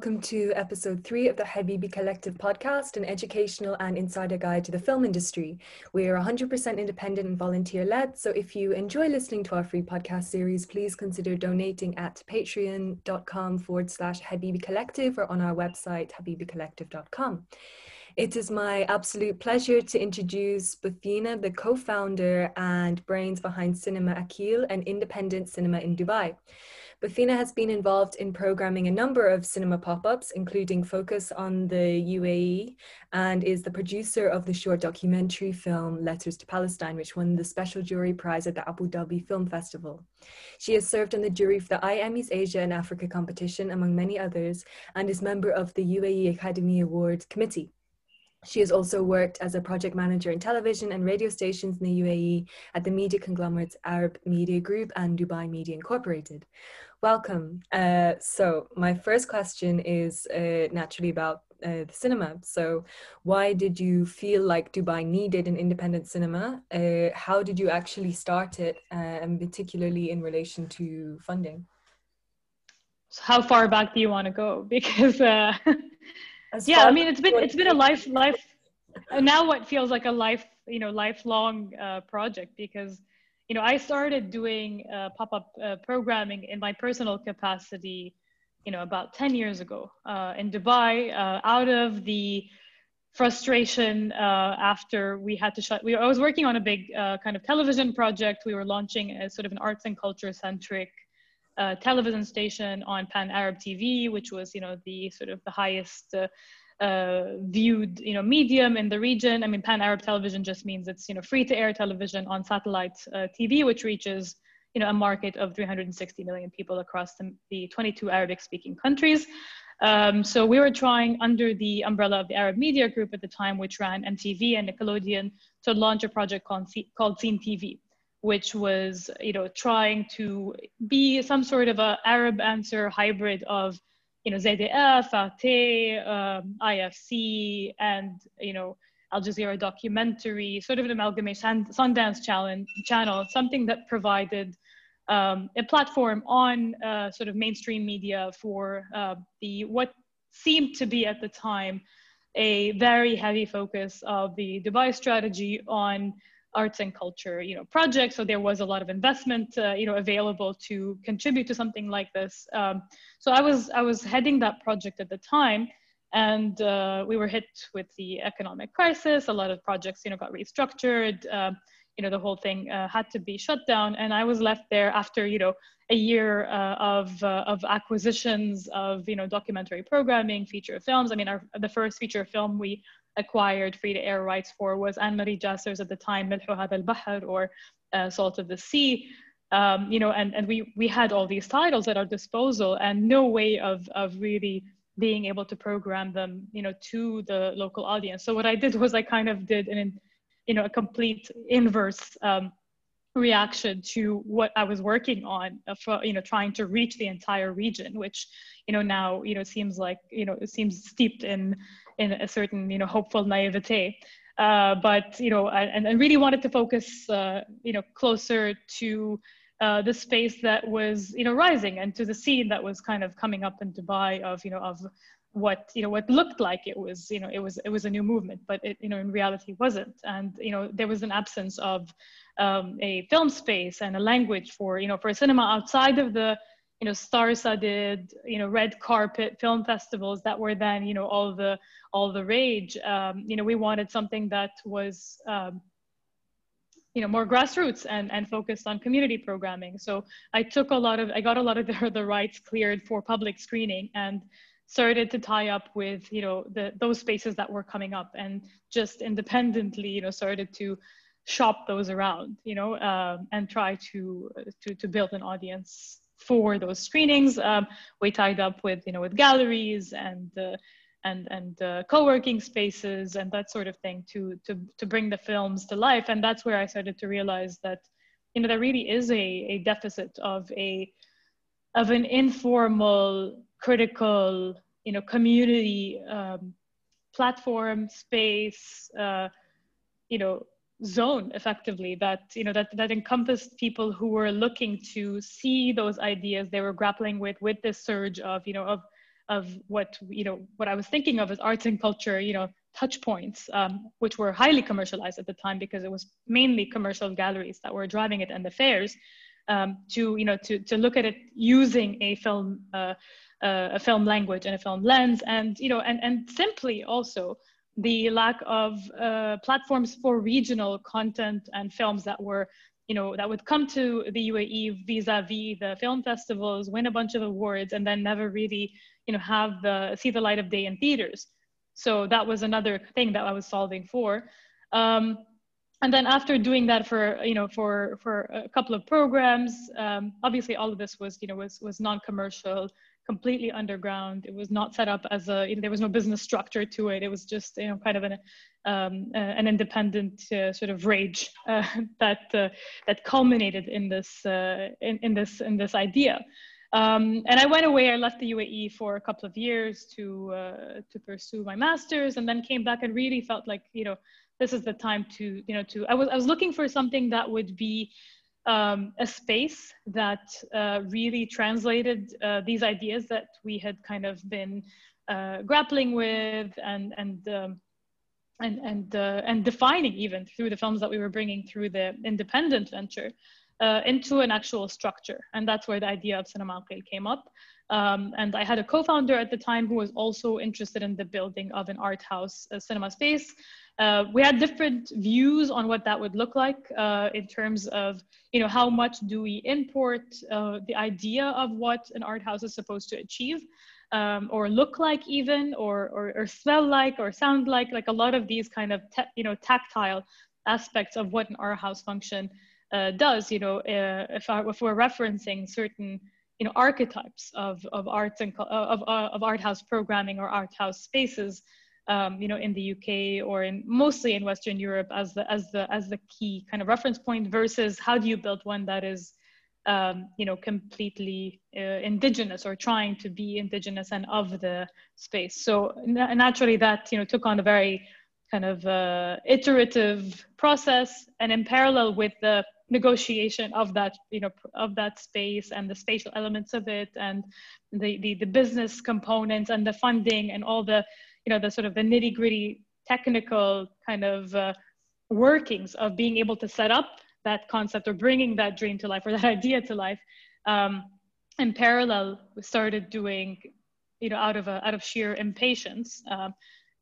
Welcome to episode three of the Habibi Collective podcast, an educational and insider guide to the film industry. We are 100% independent and volunteer led, so if you enjoy listening to our free podcast series, please consider donating at patreon.com forward slash Habibi Collective or on our website, habibicollective.com. It is my absolute pleasure to introduce Buthina, the co founder and brains behind Cinema Akil, an independent cinema in Dubai. Buthina has been involved in programming a number of cinema pop-ups, including Focus on the UAE, and is the producer of the short documentary film Letters to Palestine, which won the Special Jury Prize at the Abu Dhabi Film Festival. She has served on the jury for the IAMI's Asia and Africa competition, among many others, and is member of the UAE Academy Awards Committee. She has also worked as a project manager in television and radio stations in the UAE at the media conglomerates Arab Media Group and Dubai Media Incorporated. Welcome. Uh, so, my first question is uh, naturally about uh, the cinema. So, why did you feel like Dubai needed an independent cinema? Uh, how did you actually start it, uh, and particularly in relation to funding? So how far back do you want to go? Because uh, yeah, I mean, it's been it's been a life life. now, what feels like a life, you know, lifelong project because you know, I started doing uh, pop-up uh, programming in my personal capacity, you know, about 10 years ago uh, in Dubai, uh, out of the frustration uh, after we had to shut. We, I was working on a big uh, kind of television project. We were launching a sort of an arts and culture centric television station on Pan Arab TV, which was, you know, the sort of the highest uh, viewed you know medium in the region. I mean, Pan Arab television just means it's you know free to air television on satellite uh, TV, which reaches you know a market of 360 million people across the, the 22 Arabic speaking countries. Um, so we were trying under the umbrella of the Arab Media Group at the time, which ran MTV and Nickelodeon, to launch a project called, called Scene TV, which was you know trying to be some sort of a Arab answer hybrid of you know, ZDF, Arte, um, IFC, and, you know, Al Jazeera documentary, sort of an amalgamation, Sundance challenge, channel, something that provided um, a platform on uh, sort of mainstream media for uh, the what seemed to be at the time a very heavy focus of the Dubai strategy on arts and culture you know projects. So there was a lot of investment uh, you know available to contribute to something like this. Um, so i was i was heading that project at the time and uh, we were hit with the economic crisis. A lot of projects you know got restructured. Uh, you know the whole thing uh, had to be shut down. And i was left there after you know a year uh, of uh, of acquisitions of you know documentary programming feature films. I mean our the first feature film we acquired free to air rights for was Annemarie Jacir's at the time Milhu Hada al-Bahr or uh, Salt of the Sea. Um, you know, and, and we, we had all these titles at our disposal and no way of, of really being able to program them, you know, to the local audience. So what I did was I kind of did an, you know, a complete inverse um, reaction to what I was working on, uh, for, you know, trying to reach the entire region, which, you know, now, you know, seems like, you know, it seems steeped in, in a certain, you know, hopeful naivete. Uh, but, you know, and, and really wanted to focus, uh, you know, closer to uh, the space that was, you know, rising and to the scene that was kind of coming up in Dubai of, you know, of what you know what looked like it was you know it was it was a new movement but it you know in reality wasn't and you know there was an absence of um, a film space and a language for you know for cinema outside of the you know star-studded you know red carpet film festivals that were then you know all the all the rage. Um, you know we wanted something that was um, you know more grassroots and and focused on community programming. So i took a lot of i got a lot of the, the rights cleared for public screening and started to tie up with you know the those spaces that were coming up and just independently you know started to shop those around, you know, um, and try to, to, to build an audience for those screenings. Um, we tied up with, you know, with galleries and, uh, and, and uh, co-working spaces and that sort of thing to, to, to bring the films to life. And that's where I started to realize that, you know, there really is a, a deficit of a, of an informal, critical, you know, community um, platform, space, uh, you know, zone effectively that you know that that encompassed people who were looking to see those ideas they were grappling with with this surge of you know of of what you know what I was thinking of as arts and culture, you know, touch points, um, which were highly commercialized at the time because it was mainly commercial galleries that were driving it and the fairs. Um, to you know to to look at it using a film uh, uh, a film language and a film lens, and you know and and simply also the lack of uh, platforms for regional content and films that were you know that would come to the UAE vis-a-vis the film festivals, win a bunch of awards, and then never really you know have the see the light of day in theaters. So that was another thing that I was solving for. Um, and then after doing that for you know for for a couple of programs, um, obviously all of this was you know was was non-commercial, completely underground. It was not set up as a there was no business structure to it. It was just you know kind of an um, uh, an independent uh, sort of rage uh, that uh, that culminated in this uh, in, in this in this idea. Um, and I went away. I left the UAE for a couple of years to uh, to pursue my master's, and then came back and really felt like you know this is the time to you know to I was I was looking for something that would be um, a space that uh, really translated uh, these ideas that we had kind of been uh, grappling with and and um, and and uh, and defining even through the films that we were bringing through the independent venture uh, into an actual structure. And that's where the idea of Cinema came up. Um, and I had a co-founder at the time who was also interested in the building of an art house cinema space. Uh, we had different views on what that would look like uh, in terms of, you know, how much do we import uh, the idea of what an art house is supposed to achieve, um, or look like even, or, or, or smell like, or sound like, like a lot of these kind of, you know, tactile aspects of what an art house function uh, does, you know, uh, if, I, if we're referencing certain, you know, archetypes of, of arts and uh, of, of art house programming or art house spaces, um, you know, in the UK or in mostly in Western Europe as the as the as the key kind of reference point versus how do you build one that is, um, you know, completely uh, indigenous or trying to be indigenous and of the space. So naturally, that you know took on a very kind of uh, iterative process, and in parallel with the negotiation of that you know of that space and the spatial elements of it and the the, the business components and the funding and all the you know the sort of the nitty gritty technical kind of uh, workings of being able to set up that concept or bringing that dream to life or that idea to life um, in parallel we started doing you know out of a, out of sheer impatience um,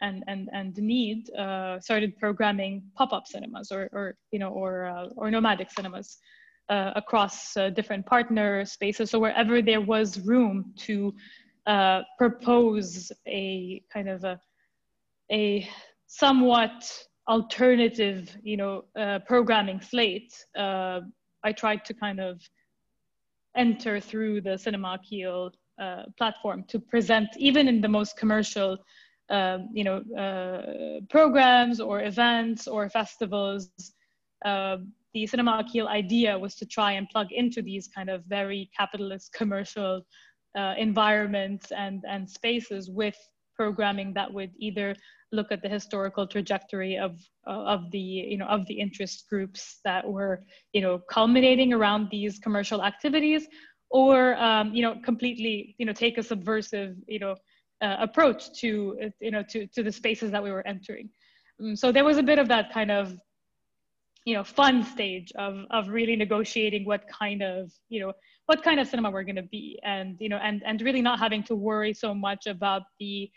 and and and need uh, started programming pop-up cinemas or or you know or uh, or nomadic cinemas uh, across uh, different partner spaces. So wherever there was room to uh, propose a kind of a a somewhat alternative you know uh, programming slate i tried to kind of enter through the cinema Akil platform to present even in the most commercial um, you know, uh, programs or events or festivals, uh, the Cinema Akil idea was to try and plug into these kind of very capitalist commercial uh, environments and, and spaces with programming that would either look at the historical trajectory of, of the, you know, of the interest groups that were, you know, culminating around these commercial activities or, um, you know, completely, you know, take a subversive, you know, uh, approach to you know to to the spaces that we were entering. Um, so there was a bit of that kind of you know fun stage of of really negotiating what kind of you know what kind of cinema we're going to be and you know and and really not having to worry so much about the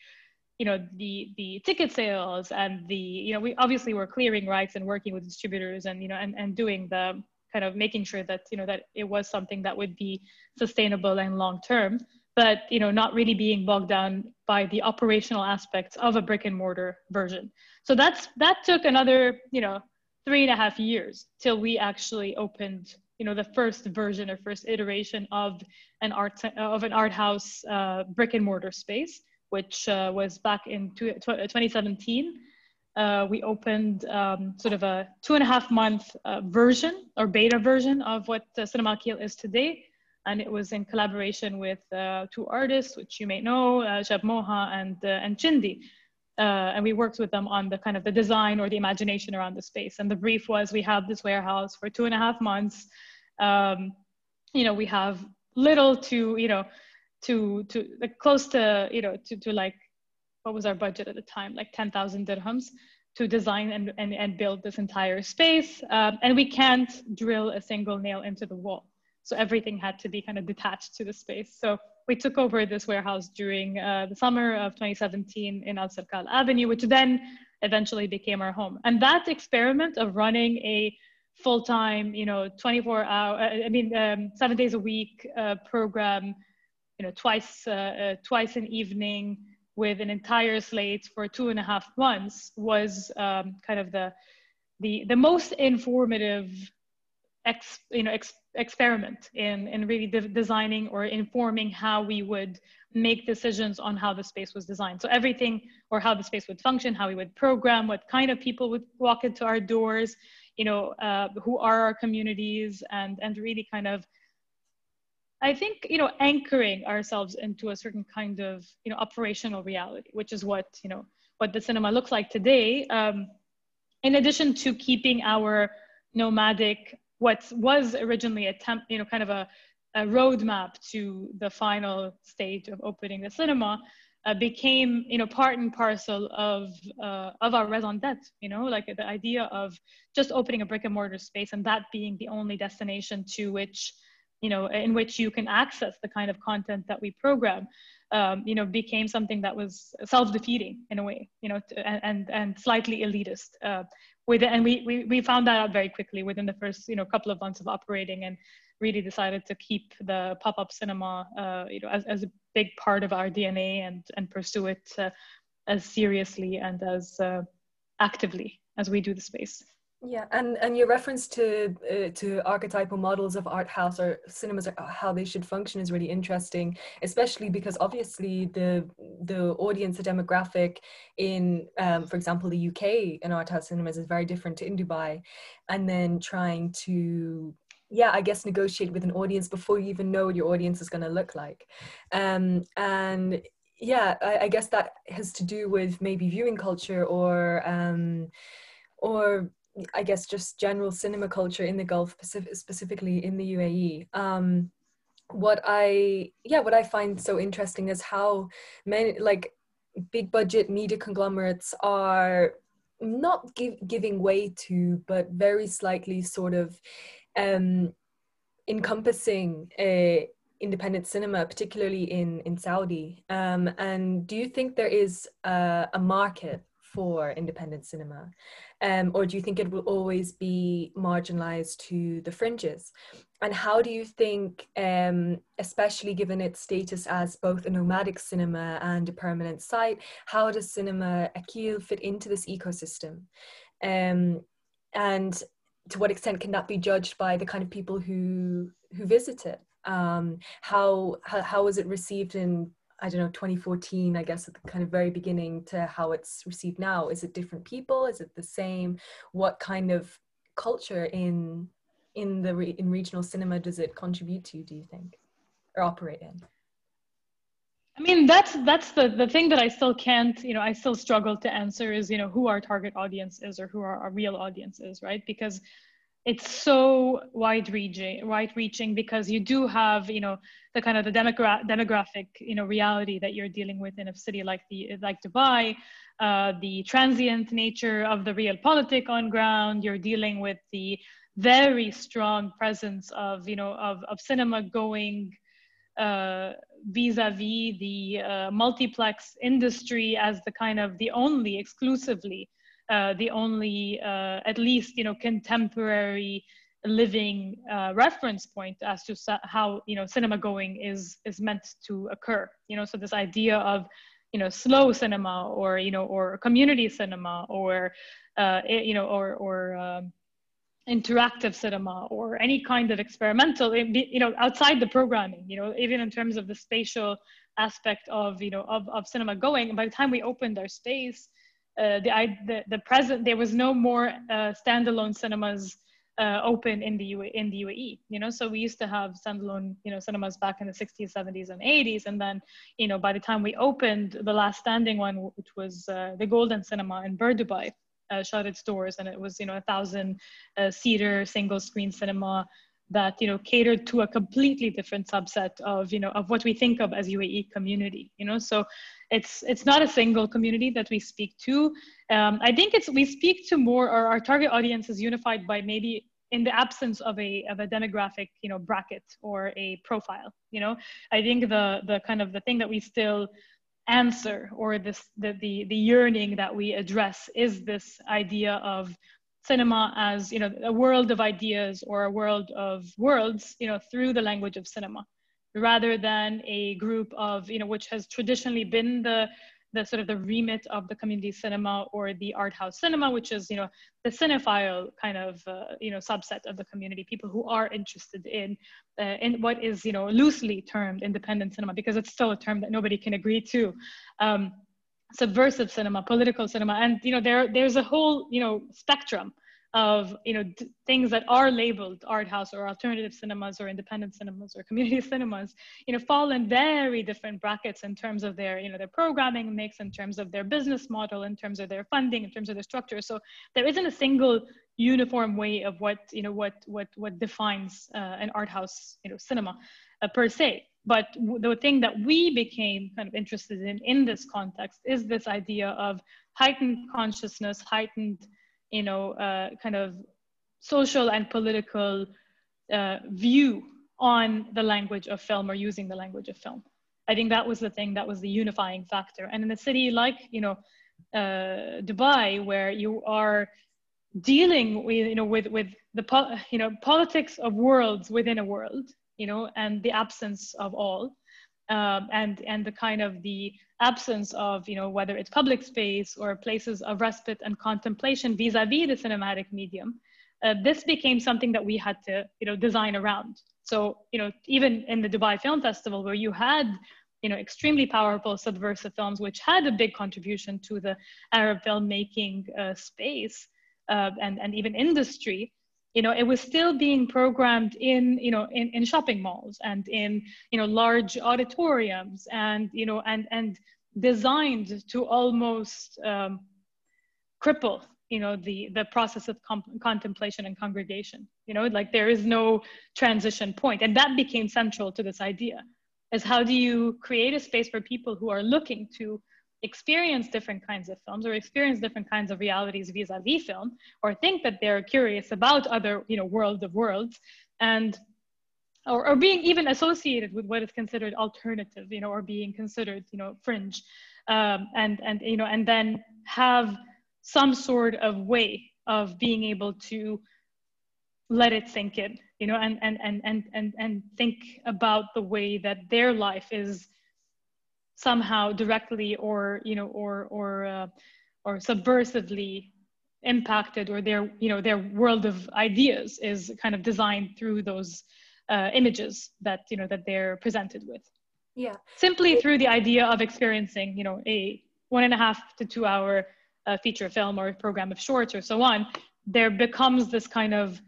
you know the the ticket sales and the you know we obviously were clearing rights and working with distributors and you know and, and doing the kind of making sure that you know that it was something that would be sustainable and long term but you know not really being bogged down by the operational aspects of a brick and mortar version. So that's that took another you know three and a half years till we actually opened you know the first version or first iteration of an art of an art house uh, brick and mortar space which uh, was back in two, 2017 uh, we opened um, sort of a two and a half month uh, version or beta version of what uh, Cinema Akil is today and it was in collaboration with uh, two artists, which you may know, uh, Jab Moha and, uh, and Chindi. Uh, and we worked with them on the kind of the design or the imagination around the space. And the brief was we have this warehouse for two and a half months. Um, you know, we have little to, you know, to to like close to you know to to like what was our budget at the time like 10,000 dirhams to design and, and, and build this entire space um, and we can't drill a single nail into the wall so everything had to be kind of detached to the space so we took over this warehouse during uh, the summer of 2017 in Alserkal Avenue, which then eventually became our home. And that experiment of running a full-time, you know, 24 hour, uh, I mean, um, seven days a week uh, program, you know, twice, uh, uh, twice an evening with an entire slate for two and a half months was um, kind of the, the, the most informative ex, you know, ex, experiment in, in really de- designing or informing how we would make decisions on how the space was designed. So everything or how the space would function, how we would program, what kind of people would walk into our doors, you know, uh, who are our communities and, and really kind of, I think, you know, anchoring ourselves into a certain kind of, you know, operational reality, which is what, you know, what the cinema looks like today. Um, in addition to keeping our nomadic what was originally a temp, you know, kind of a, a roadmap to the final stage of opening the cinema, uh, became you know part and parcel of uh, of our raison d'être you know like the idea of just opening a brick and mortar space and that being the only destination to which you know in which you can access the kind of content that we program um, you know became something that was self-defeating in a way you know and and, and slightly elitist uh, with and we, we we found that out very quickly within the first you know couple of months of operating and really decided to keep the pop-up cinema uh, you know as, as a big part of our dna and and pursue it uh, as seriously and as uh, actively as we do the space yeah, and and your reference to uh, to archetypal models of art house or cinemas or how they should function is really interesting, especially because obviously the the audience, the demographic in, um, for example, the UK in art house cinemas is very different to in Dubai, and then trying to yeah i guess negotiate with an audience before you even know what your audience is going to look like. Um, and yeah I, I, guess that has to do with maybe viewing culture or um, or I guess just general cinema culture in the Gulf, specifically in the UAE. Um, what I yeah, what I find so interesting is how many like big budget media conglomerates are not give, giving way to, but very slightly sort of um, encompassing a independent cinema, particularly in in Saudi. Um, and do you think there is a, a market for independent cinema? Um, or do you think it will always be marginalized to the fringes? And how do you think, um, especially given its status as both a nomadic cinema and a permanent site, how does Cinema Akil fit into this ecosystem? Um, and to what extent can that be judged by the kind of people who who visit it? Um, how, how how was it received in I don't know, 2014, I guess at the kind of very beginning to how it's received now? Is it different people? Is it the same? What kind of culture in in the re- in regional cinema does it contribute to? Do you think, or operate in? I mean, that's that's the the thing that I still can't, you know, I still struggle to answer is, you know, who our target audience is or who our, our real audience is, right? Because it's so wide reaching wide reaching because you do have you know the kind of the demogra- demographic you know reality that you're dealing with in a city like the like dubai uh, the transient nature of the real politic on ground. You're dealing with the very strong presence of you know of, of cinema going uh, vis-a-vis the uh, multiplex industry as the kind of the only exclusively uh, the only, uh, at least, you know, contemporary living uh, reference point as to how, you know, cinema going is, is meant to occur. You know, so this idea of, you know, slow cinema or, you know, or community cinema or, uh, you know, or, or, um, interactive cinema or any kind of experimental you know outside the programming you know even in terms of the spatial aspect of you know of, of cinema going and by the time we opened our space uh, the, the, the present there was no more uh, standalone cinemas uh, open in the U in the UAE. You know, so we used to have standalone you know cinemas back in the 60s, 70s, and 80s, and then you know by the time we opened the last standing one, which was uh, the Golden Cinema in Bur Dubai, uh, shut its doors, and it was you know a thousand seater single screen cinema that you know catered to a completely different subset of you know of what we think of as UAE community. You know, so it's it's not a single community that we speak to. Um, I think it's we speak to more, or our target audience is unified by maybe in the absence of a of a demographic you know bracket or a profile you know i think the the kind of the thing that we still answer or this the the, the yearning that we address is this idea of cinema as you know a world of ideas or a world of worlds you know through the language of cinema rather than a group of you know which has traditionally been the the sort of the remit of the community cinema or the art house cinema, which is you know the cinephile kind of uh, you know subset of the community, people who are interested in uh, in what is you know loosely termed independent cinema because it's still a term that nobody can agree to. Um, subversive cinema, political cinema, and you know there there's a whole you know spectrum of you know d- things that are labeled art house or alternative cinemas or independent cinemas or community cinemas you know fall in very different brackets in terms of their you know their programming mix in terms of their business model in terms of their funding in terms of their structure. So there isn't a single uniform way of what you know what what what defines uh, an art house you know cinema uh, per se. But the thing that we became kind of interested in in this context is this idea of heightened consciousness heightened you know, uh, kind of social and political uh, view on the language of film or using the language of film. I think that was the thing that was the unifying factor. And in a city like, you know, uh, Dubai, where you are dealing with, you know, with, with the, you know, politics of worlds within a world, you know, and the absence of all, um, and and the kind of the absence of you know whether it's public space or places of respite and contemplation vis-a-vis the cinematic medium uh, this became something that we had to you know design around. So you know even in the dubai film festival where you had you know extremely powerful subversive films which had a big contribution to the arab filmmaking uh, space uh, and and even industry you know it was still being programmed in you know in, in shopping malls and in you know large auditoriums and you know and and designed to almost um, cripple you know the the process of contemplation and congregation you know like there is no transition point. And that became central to this idea is how do you create a space for people who are looking to experience different kinds of films or experience different kinds of realities vis-a-vis film or think that they're curious about other you know world of worlds and or, or being even associated with what is considered alternative you know or being considered you know fringe um, and and you know and then have some sort of way of being able to let it sink in you know and and and and and, and think about the way that their life is somehow directly or you know or or uh, or subversively impacted or their you know their world of ideas is kind of designed through those uh, images that you know that they're presented with. Yeah. Simply through the idea of experiencing you know a one and a half to two hour uh, feature film or program of shorts or so on there becomes this kind of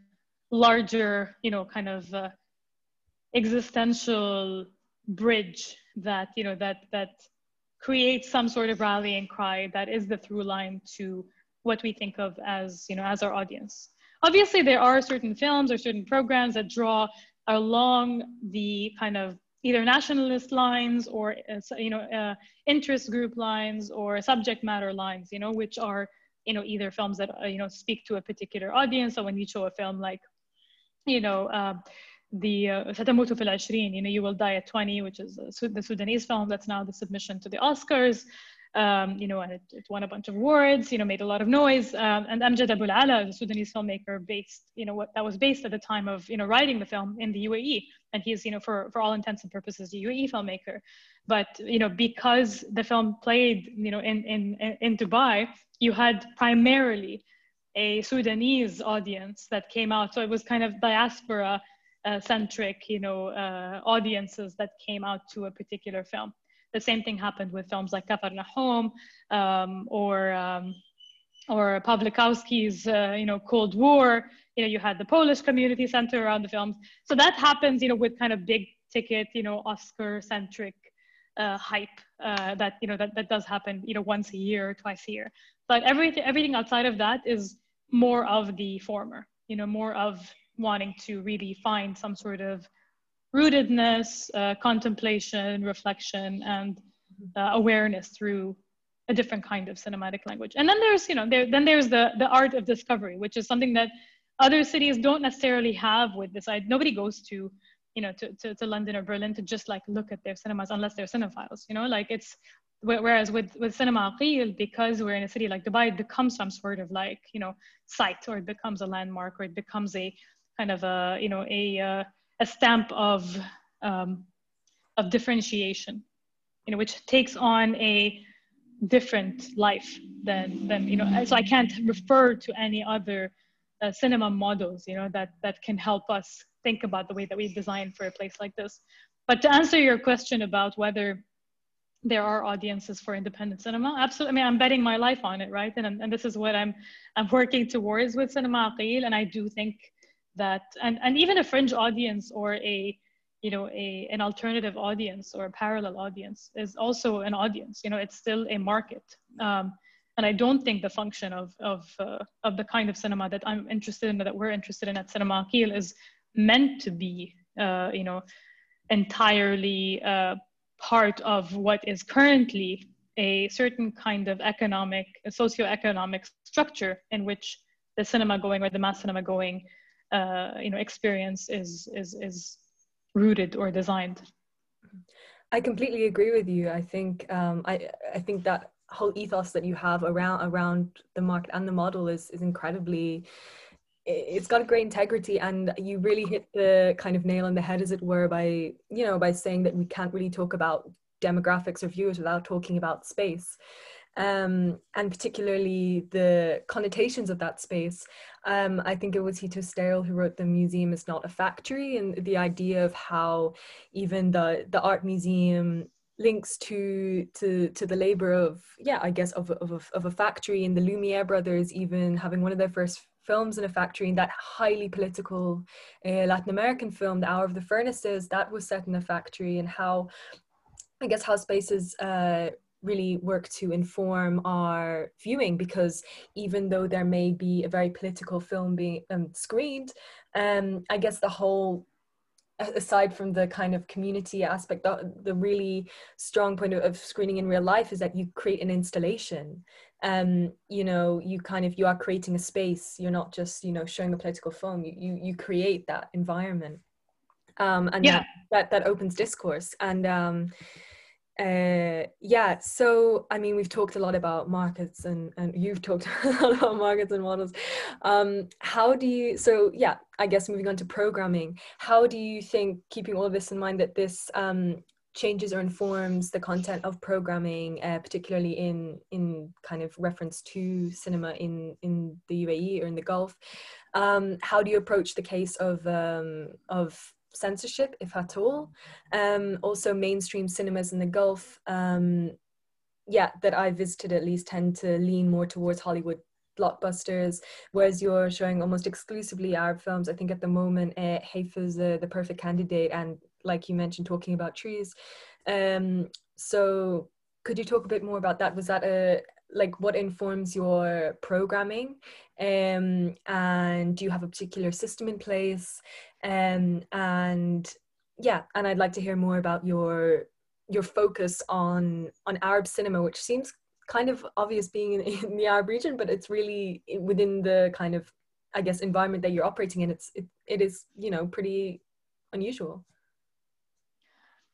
larger you know kind of uh, existential bridge that you know that that creates some sort of rallying cry that is the through line to what we think of as you know as our audience. Obviously there are certain films or certain programs that draw along the kind of either nationalist lines or uh, you know uh, interest group lines or subject matter lines you know which are you know either films that uh, you know speak to a particular audience. So when you show a film like you know uh, the Satamutu fil Ashrin, you know, you will die at 20, which is uh, the Sudanese film that's now the submission to the Oscars. Um, you know, and it, it, won a bunch of awards, you know, made a lot of noise. Um, and Amjad Abu Alala, the Sudanese filmmaker based, you know, what that was based at the time of, you know, writing the film in the UAE. And he's, you know, for, for all intents and purposes, a UAE filmmaker. But, you know, because the film played, you know, in, in, in Dubai, you had primarily a Sudanese audience that came out. So it was kind of diaspora uh, centric, you know, uh, audiences that came out to a particular film. The same thing happened with films like Kafarnaum um, or um, or Pawlikowski's, uh, you know, Cold War. You know, you had the Polish community center around the films. So that happens, you know, with kind of big ticket, you know, Oscar centric uh, hype uh, that you know that, that does happen you know once a year or twice a year but everything everything outside of that is more of the former you know more of wanting to really find some sort of rootedness, uh, contemplation, reflection, and uh, awareness through a different kind of cinematic language. And then there's, you know, there, then there's the, the art of discovery, which is something that other cities don't necessarily have with this. I, nobody goes to, you know, to, to, to London or Berlin to just like look at their cinemas unless they're cinephiles, you know, like it's, whereas with, with Cinema Akil, because we're in a city like Dubai, it becomes some sort of like, you know, site or it becomes a landmark or it becomes a kind of a, you know, a, uh, a stamp of, um, of differentiation, you know, which takes on a different life than, than, you know, so I can't refer to any other uh, cinema models, you know, that, that can help us think about the way that we design for a place like this. But to answer your question about whether there are audiences for independent cinema, absolutely. I mean, I'm betting my life on it, right? And, and this is what I'm, I'm working towards with Cinema Akil. And I do think that and, and even a fringe audience or a you know a an alternative audience or a parallel audience is also an audience you know it's still a market. Um, and i don't think the function of of uh, of the kind of cinema that i'm interested in that we're interested in at cinema Akil is meant to be uh, you know entirely uh, part of what is currently a certain kind of economic socio-economic structure in which the cinema going or the mass cinema going uh, you know experience is is is rooted or designed. I completely agree with you. I think um, i i think that whole ethos that you have around around the market and the model is is incredibly it's got a great integrity and you really hit the kind of nail on the head as it were by you know by saying that we can't really talk about demographics or viewers without talking about space um, and particularly the connotations of that space. Um, I think it was Hito Steyerl who wrote The Museum is Not a Factory, and the idea of how even the, the art museum links to to to the labor of yeah i guess of, of, of a factory and the lumiere brothers even having one of their first films in a factory and that highly political uh, latin american film the hour of the furnaces that was set in a factory and how i guess how spaces uh, really work to inform our viewing because even though there may be a very political film being um, screened, um, I guess the whole aside from the kind of community aspect the, the really strong point of, of, screening in real life is that you create an installation. Um you know you kind of you are creating a space. You're not just you know showing a political film. You you, you create that environment. Um and yeah. that, that that opens discourse. And um uh yeah so i mean we've talked a lot about markets and and you've talked a lot about markets and models. Um how do you so yeah i guess moving on to programming how do you think keeping all of this in mind that this um changes or informs the content of programming uh, particularly in in kind of reference to cinema in in the uae or in the gulf? Um how do you approach the case of um of censorship, if at all. Um, also, mainstream cinemas in the Gulf, um, yeah, that I visited at least tend to lean more towards Hollywood blockbusters, whereas you're showing almost exclusively Arab films. I think at the moment, uh, Haifa is uh, the perfect candidate, and like you mentioned, talking about trees. Um, so, could you talk a bit more about that? Was that a like what informs your programming um, and do you have a particular system in place? Um, and yeah and i'd like to hear more about your your focus on on arab cinema which seems kind of obvious being in, in the arab region but it's really within the kind of i guess environment that you're operating in. It's it, it is you know pretty unusual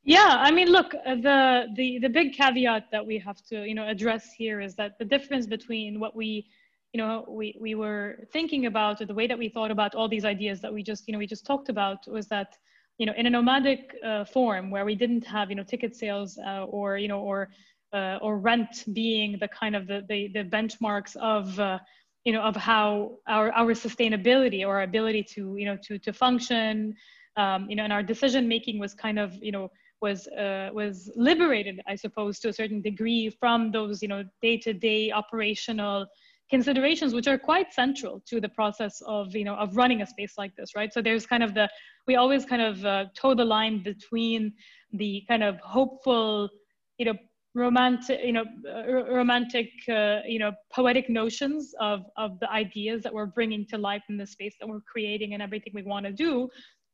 yeah i mean look uh, the the the big caveat that we have to you know address here is that the difference between what we you know we we were thinking about or the way that we thought about all these ideas that we just you know we just talked about was that you know in a nomadic uh, form where we didn't have you know ticket sales uh, or you know or uh, or rent being the kind of the the, the benchmarks of uh, you know of how our our sustainability or our ability to you know to to function um, you know and our decision making was kind of you know was uh, was liberated i suppose to a certain degree from those you know day to day operational considerations which are quite central to the process of you know of running a space like this right? So there's kind of the we always kind of uh, toe the line between the kind of hopeful you know romantic you know uh, romantic uh, you know poetic notions of of the ideas that we're bringing to life in the space that we're creating and everything we want to do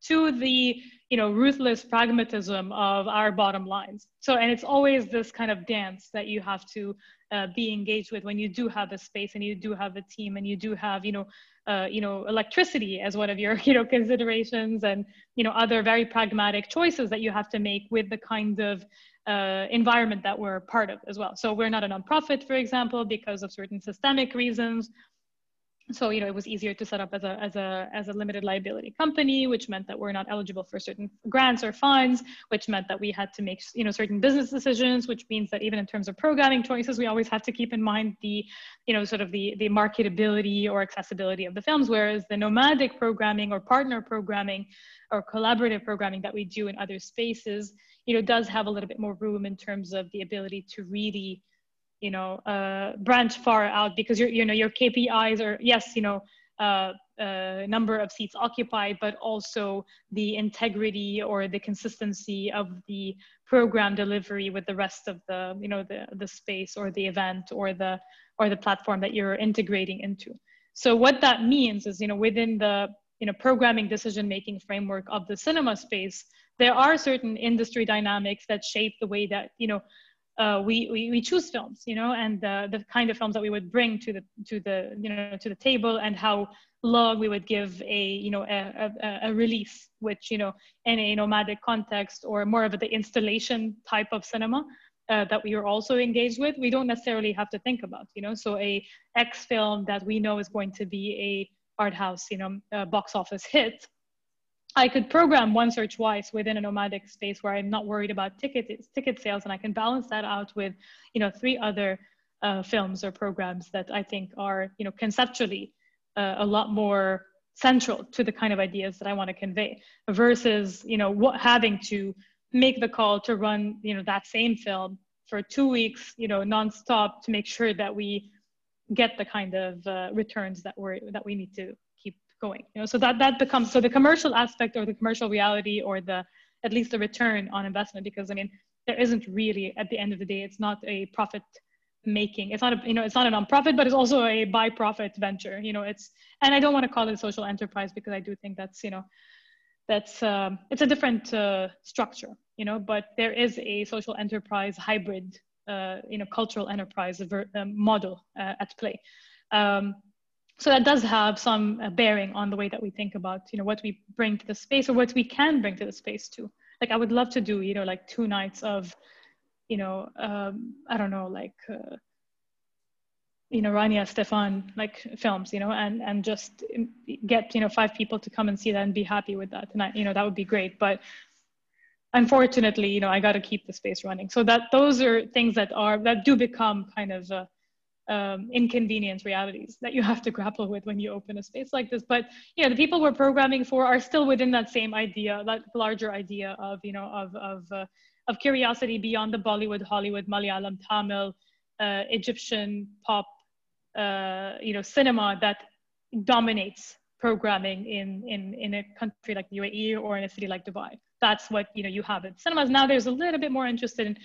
to the you know ruthless pragmatism of our bottom lines. So and it's always this kind of dance that you have to uh, be engaged with when you do have a space and you do have a team and you do have you know uh, you know electricity as one of your you know considerations and you know other very pragmatic choices that you have to make with the kind of uh, environment that we're part of as well. So we're not a nonprofit for example because of certain systemic reasons so you know it was easier to set up as a as a as a limited liability company which meant that we're not eligible for certain grants or funds which meant that we had to make you know certain business decisions which means that even in terms of programming choices we always have to keep in mind the you know sort of the the marketability or accessibility of the films whereas the nomadic programming or partner programming or collaborative programming that we do in other spaces you know does have a little bit more room in terms of the ability to really you know uh, branch far out because your you know your KPIs are yes you know uh, uh, number of seats occupied, but also the integrity or the consistency of the program delivery with the rest of the you know the the space or the event or the or the platform that you're integrating into. So what that means is you know within the you know programming decision making framework of the cinema space there are certain industry dynamics that shape the way that you know uh, we, we, choose films, you know, and the, the kind of films that we would bring to the to the you know to the table, and how long we would give a you know a, a, a release, which you know in a nomadic context or more of the installation type of cinema uh, that we are also engaged with, we don't necessarily have to think about, you know. So a X film that we know is going to be a art house, you know, box office hit I could program once or twice within a nomadic space where I'm not worried about ticket ticket sales, and I can balance that out with, you know, three other uh, films or programs that I think are, you know, conceptually uh, a lot more central to the kind of ideas that I want to convey, versus, you know, what having to make the call to run, you know, that same film for two weeks, you know, nonstop to make sure that we get the kind of uh, returns that we're that we need to going you know so that that becomes so the commercial aspect or the commercial reality or the at least the return on investment because i mean there isn't really at the end of the day it's not a profit making it's not a you know it's not a nonprofit but it's also a by profit venture you know it's and i don't want to call it a social enterprise because i do think that's you know that's um, it's a different uh, structure you know but there is a social enterprise hybrid uh, you know cultural enterprise um, model uh, at play. Um, so that does have some uh, bearing on the way that we think about you know what we bring to the space or what we can bring to the space too. Like i would love to do you know like two nights of you know um, i don't know like uh, you know Rania Stefan like films you know and and just get you know five people to come and see that and be happy with that. And I, you know that would be great. But unfortunately you know I got to keep the space running. So that those are things that are that do become kind of uh, um, inconvenience realities that you have to grapple with when you open a space like this. But you know, the people we're programming for are still within that same idea, that larger idea of you know of of uh, of curiosity beyond the Bollywood, Hollywood, Malayalam, Tamil, uh, Egyptian pop, uh, you know, cinema that dominates programming in in in a country like the UAE or in a city like Dubai. That's what you know you have in cinemas now. There's a little bit more interested in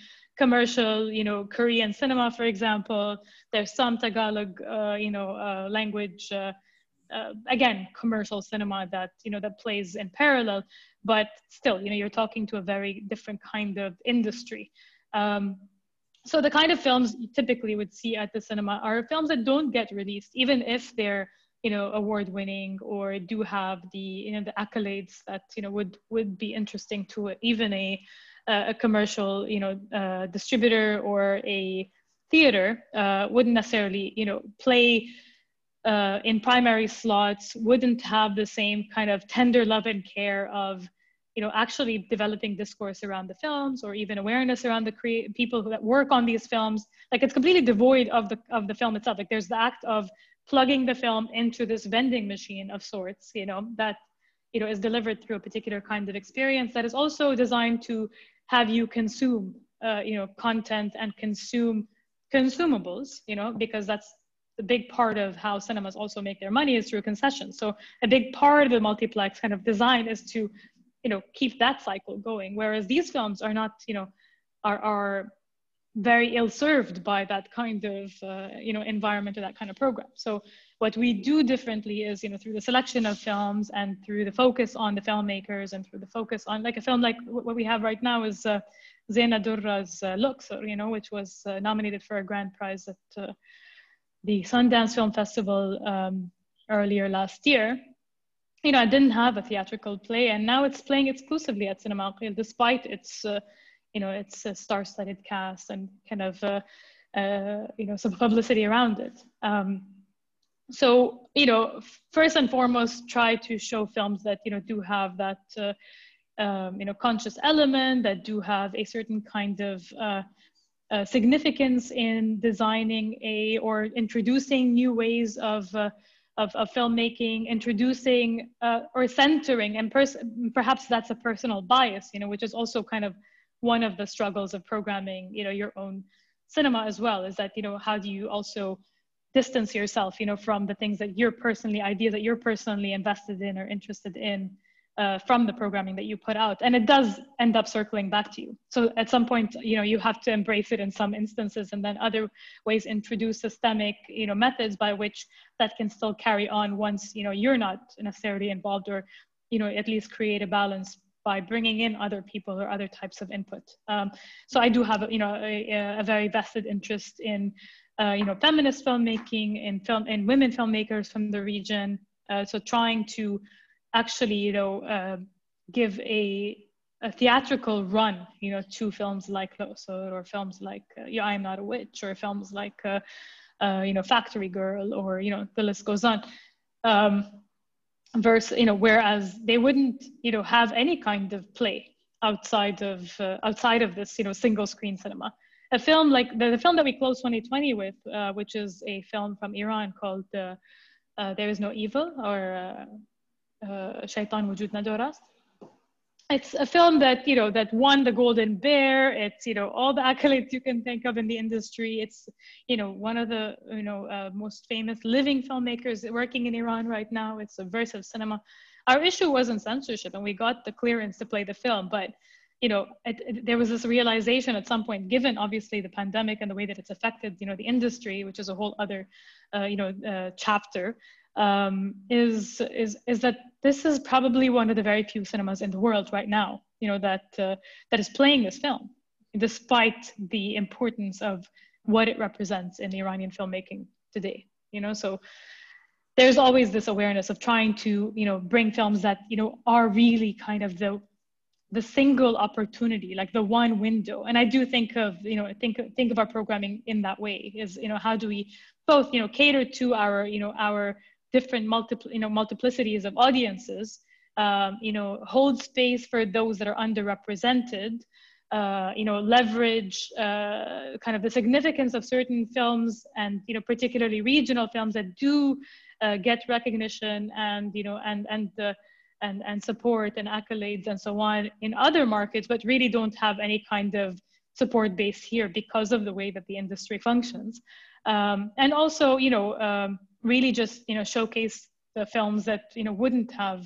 commercial, you know, Korean cinema, for example. There's some Tagalog, uh, you know, uh, language, uh, uh, again, commercial cinema that, you know, that plays in parallel, but still, you know, you're talking to a very different kind of industry. Um, so the kind of films you typically would see at the cinema are films that don't get released, even if they're, you know, award winning or do have the, you know, the accolades that, you know, would, would be interesting to even a, a commercial, you know, uh, distributor or a theater uh, wouldn't necessarily, you know, play uh, in primary slots, wouldn't have the same kind of tender love and care of, you know, actually developing discourse around the films or even awareness around the crea- people that work on these films. Like it's completely devoid of the of the film itself. Like there's the act of plugging the film into this vending machine of sorts, you know, that you know is delivered through a particular kind of experience that is also designed to have you consume uh, you know content and consume consumables you know because that's the big part of how cinemas also make their money is through concessions. So a big part of the multiplex kind of design is to you know keep that cycle going whereas these films are not you know are are very ill served by that kind of uh, you know environment or that kind of program. So what we do differently is you know through the selection of films and through the focus on the filmmakers and through the focus on like a film like what we have right now is uh, Zeina Durra's uh, Luxor, you know, which was uh, nominated for a grand prize at uh, the Sundance Film Festival um, earlier last year. You know, I didn't have a theatrical play, and now it's playing exclusively at Cinema despite its, uh, you know, its uh, star-studded cast and kind of, uh, you know, some publicity around it. Um, so, you know, first and foremost, try to show films that you know do have that um, you know, conscious element that do have a certain kind of uh, uh, significance in designing a or introducing new ways of, uh, of, of, filmmaking, introducing uh, or centering, and pers- perhaps that's a personal bias, you know, which is also kind of one of the struggles of programming, you know, your own cinema as well, is that, you know, how do you also distance yourself, you know, from the things that you're personally, ideas that you're personally invested in or interested in, uh, from the programming that you put out. And it does end up circling back to you. So at some point you know you have to embrace it in some instances and then other ways introduce systemic you know methods by which that can still carry on once you know you're not necessarily involved or you know at least create a balance by bringing in other people or other types of input. Um, so i do have you know a, a very vested interest in uh, you know feminist filmmaking and film in women filmmakers from the region uh, so trying to actually, you know, uh, give a, a theatrical run, you know, to films like Luxor or films like uh, Yeah, I Am Not a Witch or films like, uh, you know, Factory Girl or, you know, the list goes on. Um, versus, you know, whereas they wouldn't, you know, have any kind of play outside of, outside of this, you know, single screen cinema. A film like the, the film that we closed 2020 with, uh, which is a film from Iran called There Is No Evil or Shaitan Wujud Nadoras. It's a film that, you know, that won the Golden Bear. It's, you know, all the accolades you can think of in the industry. It's, you know, one of the, you know, uh, most famous living filmmakers working in Iran right now. It's a subversive cinema. Our issue wasn't censorship and we got the clearance to play the film, but you know, it, it, there was this realization at some point, given obviously the pandemic and the way that it's affected, you know, the industry, which is a whole other, uh, you know, uh, chapter, um, is is is that this is probably one of the very few cinemas in the world right now, you know, that uh, that is playing this film, despite the importance of what it represents in the Iranian filmmaking today. You know, so there's always this awareness of trying to, you know, bring films that you know are really kind of the the single opportunity like the one window. And i do think of you know think think of our programming in that way is you know how do we both you know cater to our you know our different multiple, you know, multiplicities of audiences, um, you know, hold space for those that are underrepresented, uh, you know, leverage uh, kind of the significance of certain films and, you know, particularly regional films that do uh, get recognition and, you know, and, and the, and, and support and accolades and so on in other markets, but really don't have any kind of support base here because of the way that the industry functions. Um, and also, you know, um, really just you know showcase the films that you know wouldn't have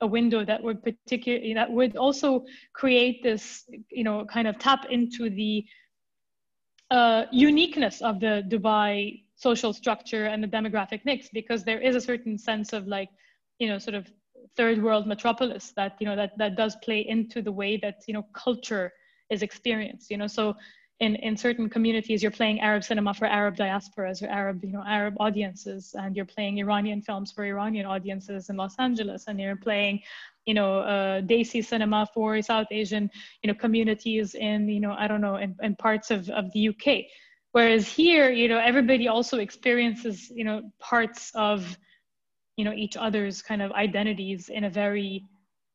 a window that would particularly that would also create this you know kind of tap into the uh, uniqueness of the Dubai social structure and the demographic mix because there is a certain sense of like you know sort of third world metropolis that you know that that does play into the way that you know culture is experienced you know so in, in certain communities, you're playing Arab cinema for Arab diasporas or Arab, you know, Arab audiences, and you're playing Iranian films for Iranian audiences in Los Angeles, and you're playing, you know, uh, Desi cinema for South Asian, you know, communities in, you know, I don't know, in, in parts of, of the UK. Whereas here, you know, everybody also experiences, you know, parts of, you know, each other's kind of identities in a very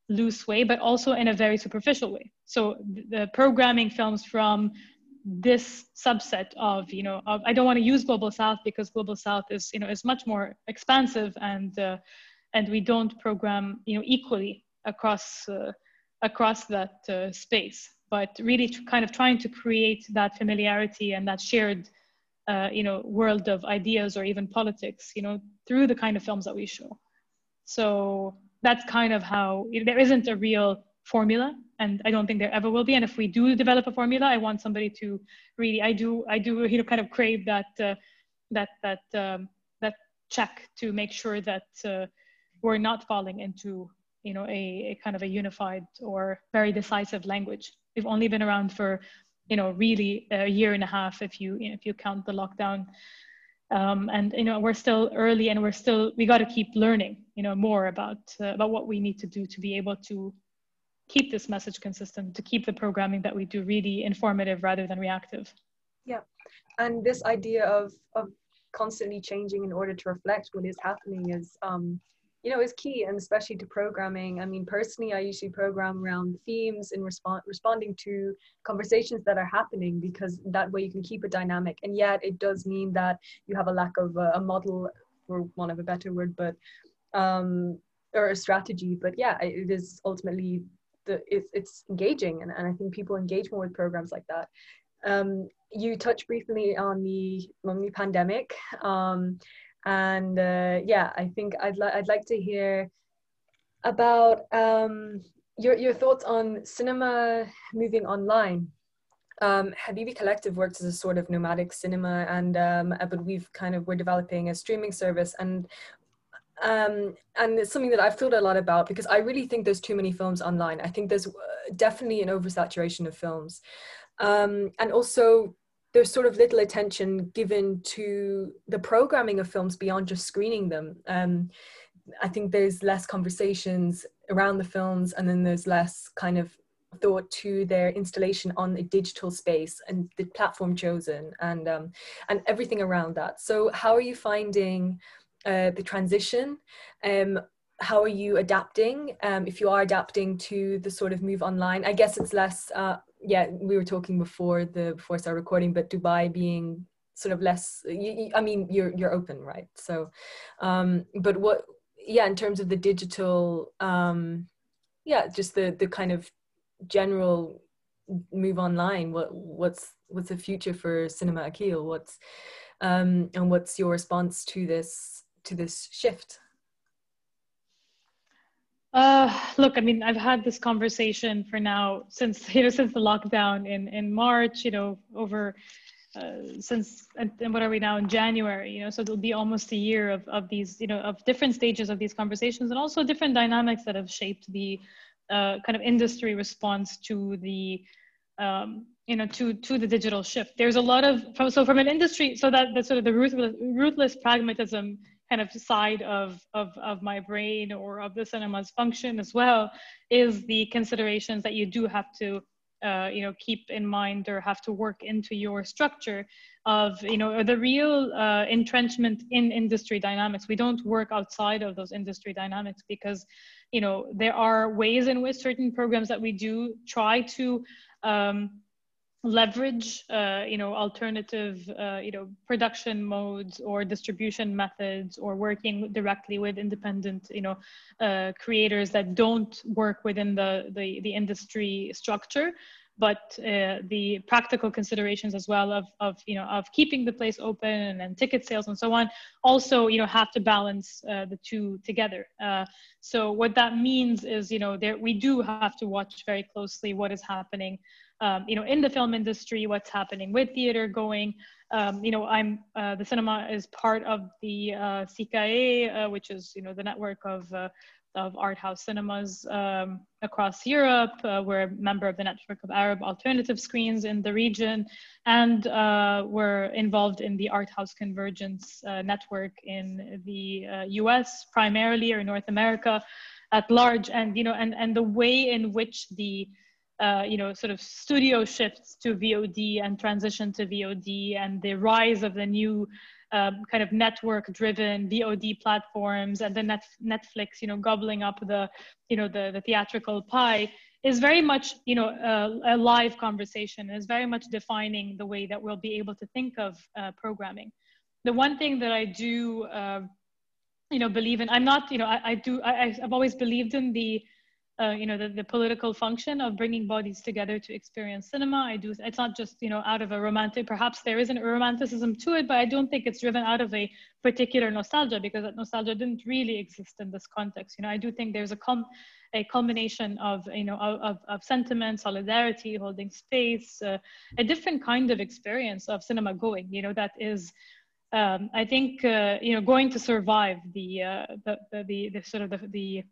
loose way, but also in a very superficial way. So the programming films from this subset of you know of, i don't want to use global south because global south is you know is much more expansive and uh, and we don't program you know equally across uh, across that uh, space but really kind of trying to create that familiarity and that shared uh, you know world of ideas or even politics you know through the kind of films that we show so that's kind of how there isn't a real formula and I don't think there ever will be. And if we do develop a formula, I want somebody to really, I do, I do, you know, kind of crave that, uh, that, that, um, that check to make sure that uh, we're not falling into, you know, a, a kind of a unified or very decisive language. We've only been around for, you know, really a year and a half if you, you know, if you count the lockdown. Um, and you know we're still early and we're still we got to keep learning you know more about uh, about what we need to do to be able to keep this message consistent, to keep the programming that we do really informative rather than reactive. Yeah, and this idea of of constantly changing in order to reflect what is happening is um, you know is key and especially to programming. I mean personally i usually program around themes and respond responding to conversations that are happening because that way you can keep it dynamic. And yet it does mean that you have a lack of a, a model for one of a better word but um or a strategy. But yeah it is ultimately the it's, it's engaging and, and i think people engage more with programs like that. Um, you touched briefly on the on the pandemic. Um, and uh, yeah i think i'd, li- I'd like to hear about um, your, your thoughts on cinema moving online um, Habibi Collective works as a sort of nomadic cinema, and um, but we've kind of we're developing a streaming service, and um, and it's something that I've thought a lot about because I really think there's too many films online. I think there's uh, definitely an oversaturation of films, um, and also there's sort of little attention given to the programming of films beyond just screening them. Um, I think there's less conversations around the films, and then there's less kind of thought to their installation on a digital space and the platform chosen and um, and everything around that. So, how are you finding? uh, the transition. Um, how are you adapting? Um, if you are adapting to the sort of move online, I guess it's less. Uh, yeah, we were talking before the before I started recording, but Dubai being sort of less. You, I mean, you're you're open, right? So, um, but what? Yeah, in terms of the digital, um, yeah, just the the kind of general move online. What what's what's the future for Cinema Akil? What's um, and what's your response to this to this shift? Uh, look, I mean, I've had this conversation for now since you know since the lockdown in in March. You know, over uh, since and, and, what are we now in January? You know, so it'll be almost a year of of these you know of different stages of these conversations and also different dynamics that have shaped the uh, kind of industry response to the um, you know to to the digital shift. There's a lot of from, so from an industry so that the sort of the ruthless, ruthless pragmatism kind of side of, of, of my brain or of the cinema's function as well is the considerations that you do have to uh, you know keep in mind or have to work into your structure of you know the real uh, entrenchment in industry dynamics. We don't work outside of those industry dynamics because you know there are ways in which certain programs that we do try to um, leverage uh, you know alternative uh, you know production modes or distribution methods or working directly with independent you know uh, creators that don't work within the the, the industry structure but uh, the practical considerations as well of, of you know of keeping the place open and, and ticket sales and so on also you know have to balance uh, the two together. Uh, so what that means is you know there we do have to watch very closely what is happening um, you know, in the film industry, what's happening with theater going. Um, you know, I'm uh, the cinema is part of the uh, uh, which is you know the network of uh, of art house cinemas um, across Europe. Uh, we're a member of the network of Arab alternative screens in the region, and uh, we're involved in the art house convergence uh, network in the U.S. primarily or North America at large. And you know, and and the way in which the uh, you know, sort of studio shifts to VOD and transition to VOD and the rise of the new um, kind of network-driven VOD platforms and the net, Netflix, you know, gobbling up the, you know, the, the theatrical pie is very much, you know, a, a live conversation. is very much defining the way that we'll be able to think of uh, programming. The one thing that I do, uh, you know, believe in, I'm not, you know, I, I do, I, I've always believed in the uh, you know the, the political function of bringing bodies together to experience cinema. I do it's not just you know out of a romantic perhaps there isn't a romanticism to it but i don't think it's driven out of a particular nostalgia because that nostalgia didn't really exist in this context. You know i do think there's a com a culmination of you know of, of sentiment solidarity holding space uh, a different kind of experience of cinema going you know that is um, I think uh, you know going to survive the, uh, the, the, the sort of the, the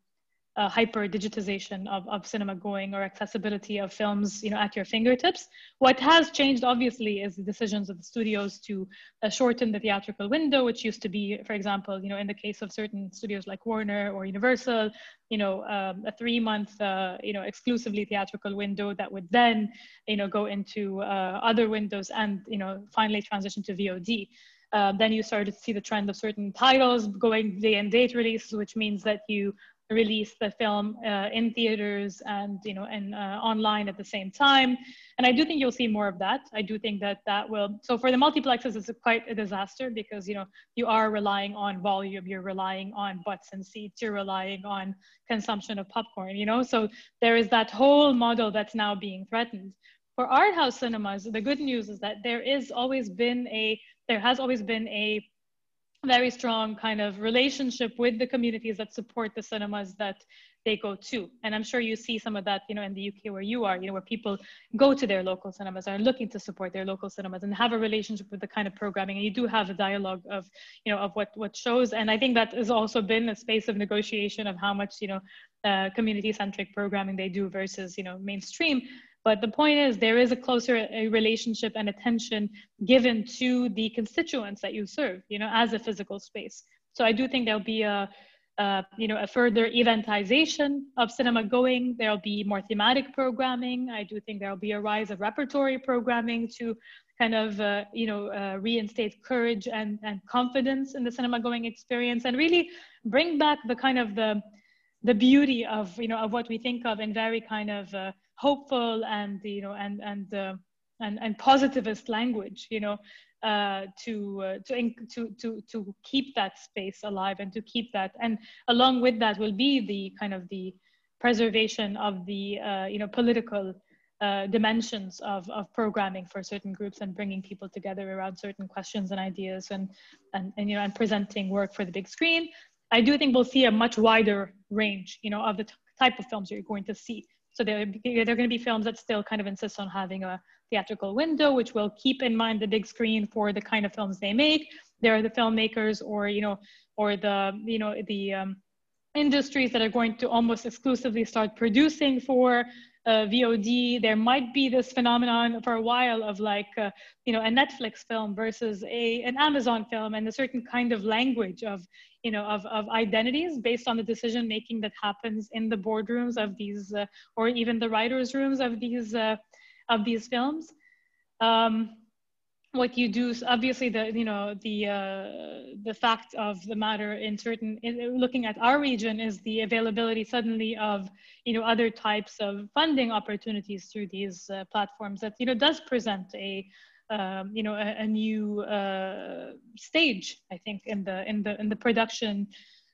uh, hyper digitization of, of cinema going or accessibility of films you know at your fingertips. What has changed obviously is the decisions of the studios to uh, shorten the theatrical window which used to be for example you know in the case of certain studios like warner or universal you know um, a three month uh, you know exclusively theatrical window that would then you know go into uh, other windows and you know finally transition to vod uh, then you started to see the trend of certain titles going day and date releases, which means that you release the film uh, in theaters and you know and uh, online at the same time. And i do think you'll see more of that. I do think that that will so for the multiplexes it's quite a disaster because you know you are relying on volume you're relying on butts and seats you're relying on consumption of popcorn you know? So there is that whole model that's now being threatened. For art house cinemas the good news is that there is always been a there has always been a very strong kind of relationship with the communities that support the cinemas that they go to. And i'm sure you see some of that you know in the uk where you are you know where people go to their local cinemas are looking to support their local cinemas and have a relationship with the kind of programming. And you do have a dialogue of you know of what what shows. And i think that has also been a space of negotiation of how much you know uh, community centric programming they do versus you know mainstream but the point is, there is a closer a relationship and attention given to the constituents that you serve, you know, as a physical space. So I do think there'll be a, uh, you know, a further eventization of cinema going. There'll be more thematic programming. I do think there'll be a rise of repertory programming to kind of, uh, you know, uh, reinstate courage and, and confidence in the cinema going experience and really bring back the kind of the, the beauty of, you know, of what we think of in very kind of uh, hopeful and you know and and uh, and, and positivist language you know uh, to, uh, to to to to keep that space alive and to keep that and along with that will be the kind of the preservation of the uh, you know political uh, dimensions of, of programming for certain groups and bringing people together around certain questions and ideas and, and, and you know and presenting work for the big screen. I do think we'll see a much wider range you know of the type of films you're going to see so there, there are going to be films that still kind of insist on having a theatrical window, which will keep in mind the big screen for the kind of films they make. There are the filmmakers or, you know, or the, you know, the um, industries that are going to almost exclusively start producing for uh, VOD. There might be this phenomenon for a while of like, uh, you know, a Netflix film versus a an Amazon film, and a certain kind of language of, you know, of, of identities based on the decision making that happens in the boardrooms of these, uh, or even the writers' rooms of these uh, of these films. Um, what you do obviously the you know the uh, the fact of the matter in certain in, looking at our region is the availability suddenly of you know other types of funding opportunities through these uh, platforms that you know does present a um, you know a, a new uh, stage i think in the in the in the production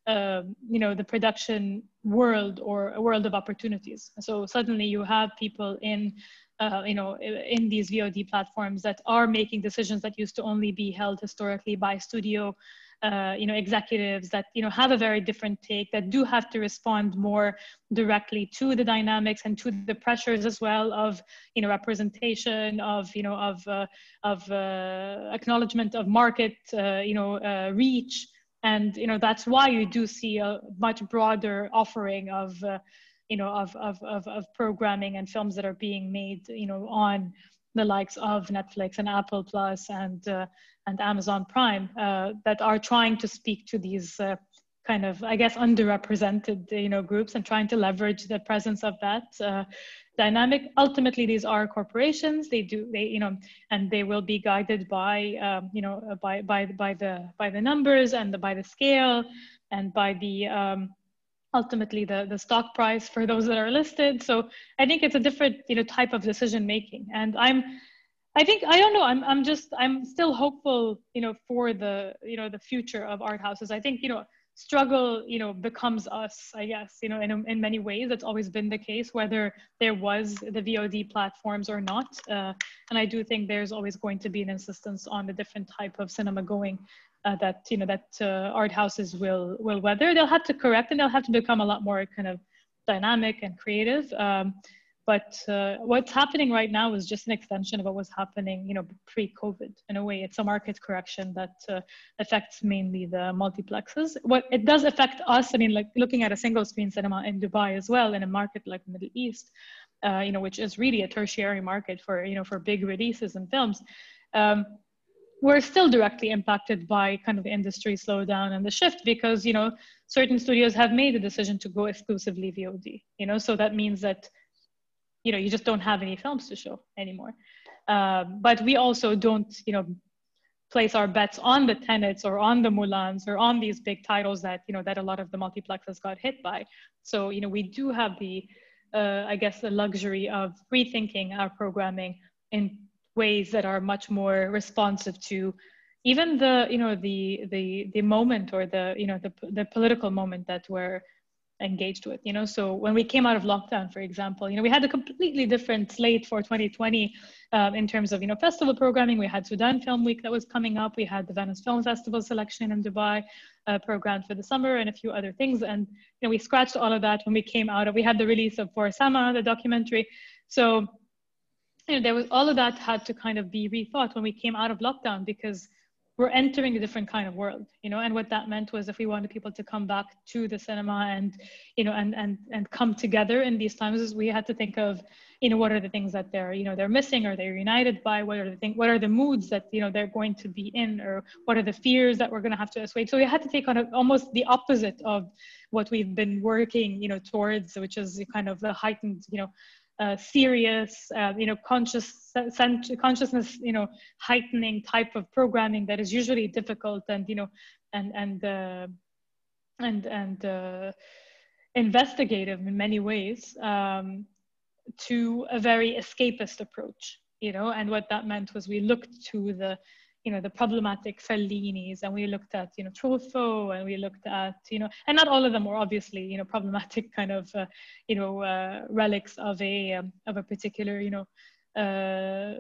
um, you know the production world or a world of opportunities. So suddenly you have people in uh, you know, in these VOD platforms that are making decisions that used to only be held historically by studio, uh, you know, executives that you know have a very different take that do have to respond more directly to the dynamics and to the pressures as well of you know representation of you know of uh, of uh, acknowledgement of market uh, you know uh, reach. And you know that's why you do see a much broader offering of you know of, of, of, of programming and films that are being made you know on the likes of Netflix and Apple Plus and uh, and Amazon Prime uh, that are trying to speak to these uh, kind of I guess underrepresented you know groups and trying to leverage the presence of that uh, dynamic. Ultimately, these are corporations. They do they you know and they will be guided by um, you know by by by the by the numbers and the, by the scale and by the um, ultimately the, the stock price for those that are listed. So I think it's a different you know type of decision making. And I'm I think I don't know. I'm I'm just I'm still hopeful, you know, for the you know the future of art houses. I think you know struggle you know becomes us i guess you know in, in many ways that's always been the case whether there was the vod platforms or not uh, and i do think there's always going to be an insistence on the different type of cinema going uh, that you know that uh, art houses will will weather. They'll have to correct and they'll have to become a lot more kind of dynamic and creative. Um, but uh, what's happening right now is just an extension of what was happening, you know, pre-COVID. In a way, it's a market correction that uh, affects mainly the multiplexes. What it does affect us, I mean, like looking at a single screen cinema in Dubai as well, in a market like the Middle East, uh, you know, which is really a tertiary market for, you know, for big releases and films. Um, we're still directly impacted by kind of the industry slowdown and the shift because you know certain studios have made the decision to go exclusively VOD. You know, so that means that you know you just don't have any films to show anymore um, but we also don't you know place our bets on the tenets or on the mulans or on these big titles that you know that a lot of the multiplexes got hit by so you know we do have the uh, i guess the luxury of rethinking our programming in ways that are much more responsive to even the you know the the the moment or the you know the, the political moment that we're engaged with you know? So when we came out of lockdown for example you know we had a completely different slate for 2020 um, in terms of you know festival programming. We had sudan film week that was coming up. We had the venice film festival selection in dubai uh, programmed for the summer and a few other things. And you know we scratched all of that when we came out of we had the release of for sama the documentary. So you know there was all of that had to kind of be rethought when we came out of lockdown because we're entering a different kind of world you know and what that meant was if we wanted people to come back to the cinema and you know and and and come together in these times we had to think of you know what are the things that they're you know they're missing? Or they're united by? What are the things what are the moods that you know they're going to be in? Or what are the fears that we're going to have to assuage? So we had to take on a, almost the opposite of what we've been working you know towards which is kind of the heightened you know uh, serious, uh, you know, conscious consciousness, you know, heightening type of programming that is usually difficult and you know, and and uh, and and uh, investigative in many ways, um, to a very escapist approach, you know, and what that meant was we looked to the you know the problematic Fellinis, and we looked at you know Truffaut, and we looked at you know, and not all of them were obviously you know problematic kind of uh, you know uh, relics of a um, of a particular you know uh,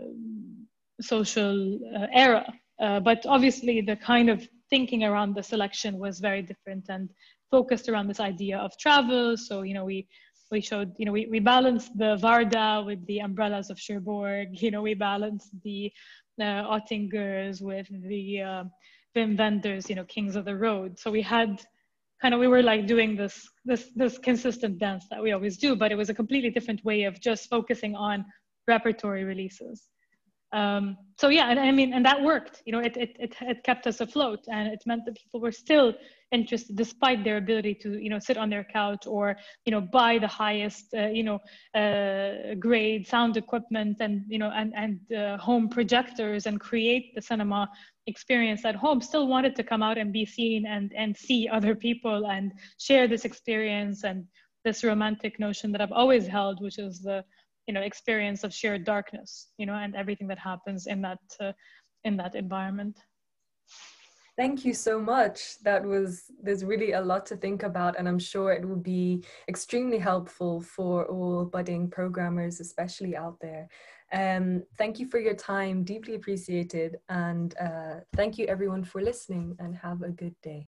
social uh, era. Uh, but obviously, the kind of thinking around the selection was very different and focused around this idea of travel. So you know we we showed, you know, we, we balanced the Varda with the umbrellas of Cherbourg, you know, we balanced the uh, Ottinger's, with the uh, Wim Wenders, you know, Kings of the Road. So we had kind of we were like doing this this this consistent dance that we always do, but it was a completely different way of just focusing on repertory releases. Um, so yeah, and I mean, and that worked. You know, it, it it it kept us afloat, and it meant that people were still interested despite their ability to you know sit on their couch or you know buy the highest uh, you know uh, grade sound equipment and you know and and uh, home projectors and create the cinema experience at home still wanted to come out and be seen and and see other people and share this experience and this romantic notion that I've always held which is the you know experience of shared darkness you know and everything that happens in that uh, in that environment Thank you so much. That was, there's really a lot to think about, and I'm sure it will be extremely helpful for all budding programmers, especially out there. Um, thank you for your time, deeply appreciated. And uh, thank you everyone for listening, and have a good day.